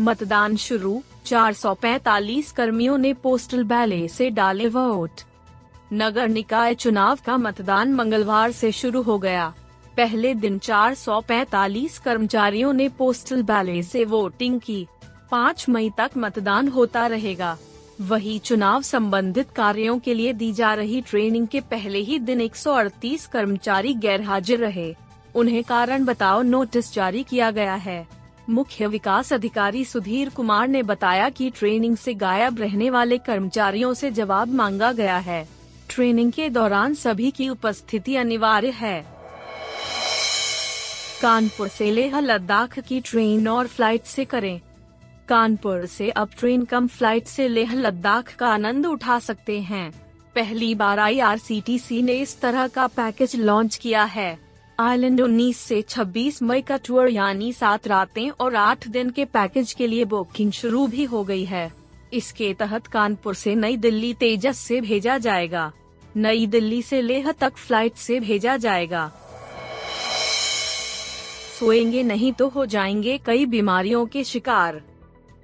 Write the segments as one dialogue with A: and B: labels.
A: मतदान शुरू 445 कर्मियों ने पोस्टल बैले से डाले वोट। नगर निकाय चुनाव का मतदान मंगलवार से शुरू हो गया। पहले दिन 445 कर्मचारियों ने पोस्टल बैले से वोटिंग की। 5 मई तक मतदान होता रहेगा। वही चुनाव संबंधित कार्यों के लिए दी जा रही ट्रेनिंग के पहले ही दिन 138 कर्मचारी गैर हाजिर रहे। उन्हें कारण बताओ नोटिस जारी किया गया है। मुख्य विकास अधिकारी सुधीर कुमार ने बताया कि ट्रेनिंग से गायब रहने वाले कर्मचारियों से जवाब मांगा गया है। ट्रेनिंग के दौरान सभी की उपस्थिति अनिवार्य है। कानपुर से लेह लद्दाख की ट्रेन और फ़्लाइट से करें। कानपुर से अब ट्रेन कम फ़्लाइट से लेह लद्दाख का आनंद उठा सकते हैं। पहली बार आईआरसीटीसी ने इस तरह का पैकेज लॉन्च किया है। आइलैंड 19 से 26 मई का टूर यानी सात रातें और आठ दिन के पैकेज के लिए बुकिंग शुरू भी हो गई है। इसके तहत कानपुर से नई दिल्ली तेजस से भेजा जाएगा। नई दिल्ली से लेह तक फ़्लाइट से भेजा जाएगा। सोएँगे नहीं तो हो जाएँगे कई बीमारियों के शिकार।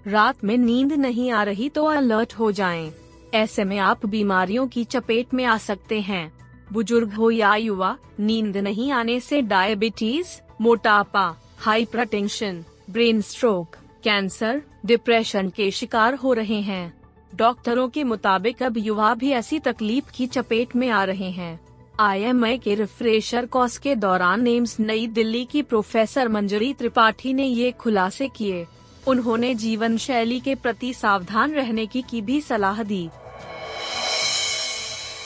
A: रात में नींद नहीं आ रही तो अलर्ट हो जाएँ। ऐसे में आप बीमारियों की चपेट में आ सकते हैं। बुज़ुर्ग हो या युवा, नींद नहीं आने से डायबिटीज़ मोटापा hypertension brain stroke cancer depression के शिकार हो रहे हैं। डॉक्टरों के मुताबिक अब युवा भी ऐसी तकलीफ़ की चपेट में आ रहे हैं। आई के रिफ्रेशर कोर्स के दौरान एम्स नई दिल्ली की प्रोफेसर मंजरी त्रिपाठी ने ये खुलासे किए। उन्होंने जीवन शैली के प्रति सावधान रहने की की भी सलाह दी।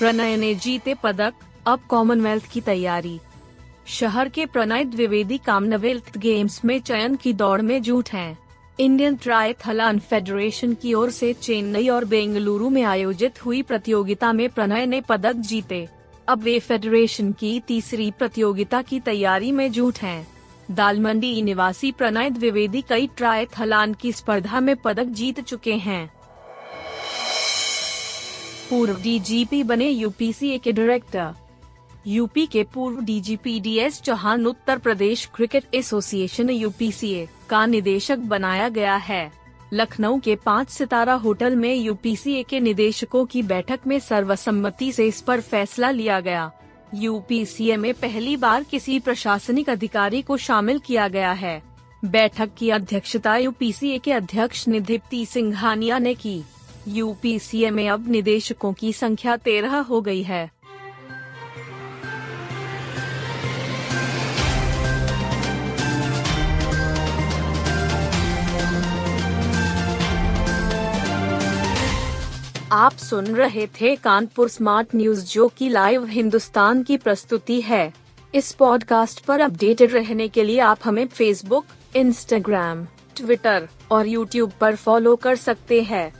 A: प्रणय ने जीते पदक, अब कॉमनवेल्थ की तैयारी शहर के प्रणय द्विवेदी कॉमनवेल्थ गेम्स में चयन की दौड़ में जुट हैं। इंडियन ट्रायथलन फेडरेशन की ओर से चेन्नई और बेंगलुरु में आयोजित हुई प्रतियोगिता में प्रणय ने पदक जीते अब वे फेडरेशन की तीसरी प्रतियोगिता की तैयारी में जुट हैं। दालमंडी निवासी प्रणय द्विवेदी कई ट्रायथलान की स्पर्धा में पदक जीत चुके हैं पूर्व डीजीपी बने यूपीसीए के डायरेक्टर यूपी के पूर्व DGP D S Chauhan Uttar Pradesh cricket association UPCA का निदेशक बनाया गया है। लखनऊ के पाँच सितारा होटल में यूपीसीए के निदेशकों की बैठक में सर्वसम्मति से इस पर फैसला लिया गया। यूपीसीए में पहली बार किसी प्रशासनिक अधिकारी को शामिल किया गया है। बैठक की अध्यक्षता यूपीसीए के अध्यक्ष निधिप्ति सिंघानिया ने की। यूपीसीए में अब निदेशकों की संख्या तेरह हो गई है। आप सुन रहे थे कानपुर स्मार्ट न्यूज़, जो की लाइव हिंदुस्तान की प्रस्तुति है। इस पॉडकास्ट पर अपडेटेड रहने के लिए आप हमें फेसबुक इंस्टाग्राम ट्विटर और यूट्यूब पर फॉलो कर सकते हैं।